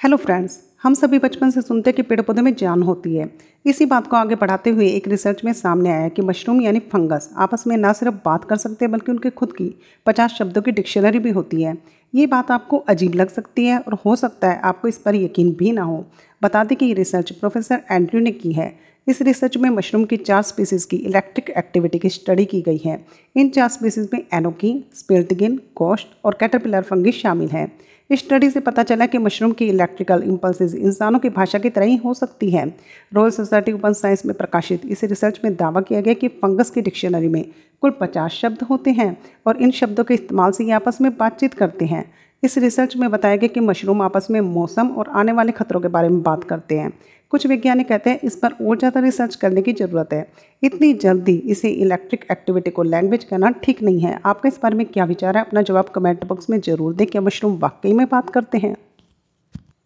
Hello friends हम सभी बचपन से सुनते हैं कि पेड़ पौधे में जान होती है। इसी बात को आगे बढ़ाते हुए एक रिसर्च में सामने आया कि मशरूम यानी फंगस आपस में ना सिर्फ़ बात कर सकते हैं, बल्कि उनके खुद की पचास शब्दों की डिक्शनरी भी होती है। ये बात आपको अजीब लग सकती है और हो सकता है आपको इस पर यकीन भी ना हो। बता दें कि ये रिसर्च प्रोफेसर एंड्रयू ने की है। इस रिसर्च में मशरूम की चार स्पीसीज़ की इलेक्ट्रिक एक्टिविटी की स्टडी की गई है। इन चार स्पीसीज़ में एनोकी स्पिल्टगिन गोस्ट और कैटरपिलर फंगिस शामिल हैं। इस स्टडी से पता चला कि मशरूम की इलेक्ट्रिकल इम्पल्सेस इंसानों की भाषा की तरह ही हो सकती है। रॉयल सोसाइटी ओपन साइंस में प्रकाशित इस रिसर्च में दावा किया गया कि फंगस की डिक्शनरी में कुल पचास शब्द होते हैं और इन शब्दों के इस्तेमाल से ये आपस में बातचीत करते हैं। इस रिसर्च में बताया गया कि मशरूम आपस में मौसम और आने वाले खतरों के बारे में बात करते हैं। कुछ वैज्ञानिक कहते हैं, इस पर और ज़्यादा रिसर्च करने की ज़रूरत है। इतनी जल्दी इसे इलेक्ट्रिक एक्टिविटी को लैंग्वेज कहना ठीक नहीं है। आपका इस बारे में क्या विचार है? अपना जवाब कमेंट बॉक्स में ज़रूर दें। क्या मशरूम वाकई में बात करते हैं?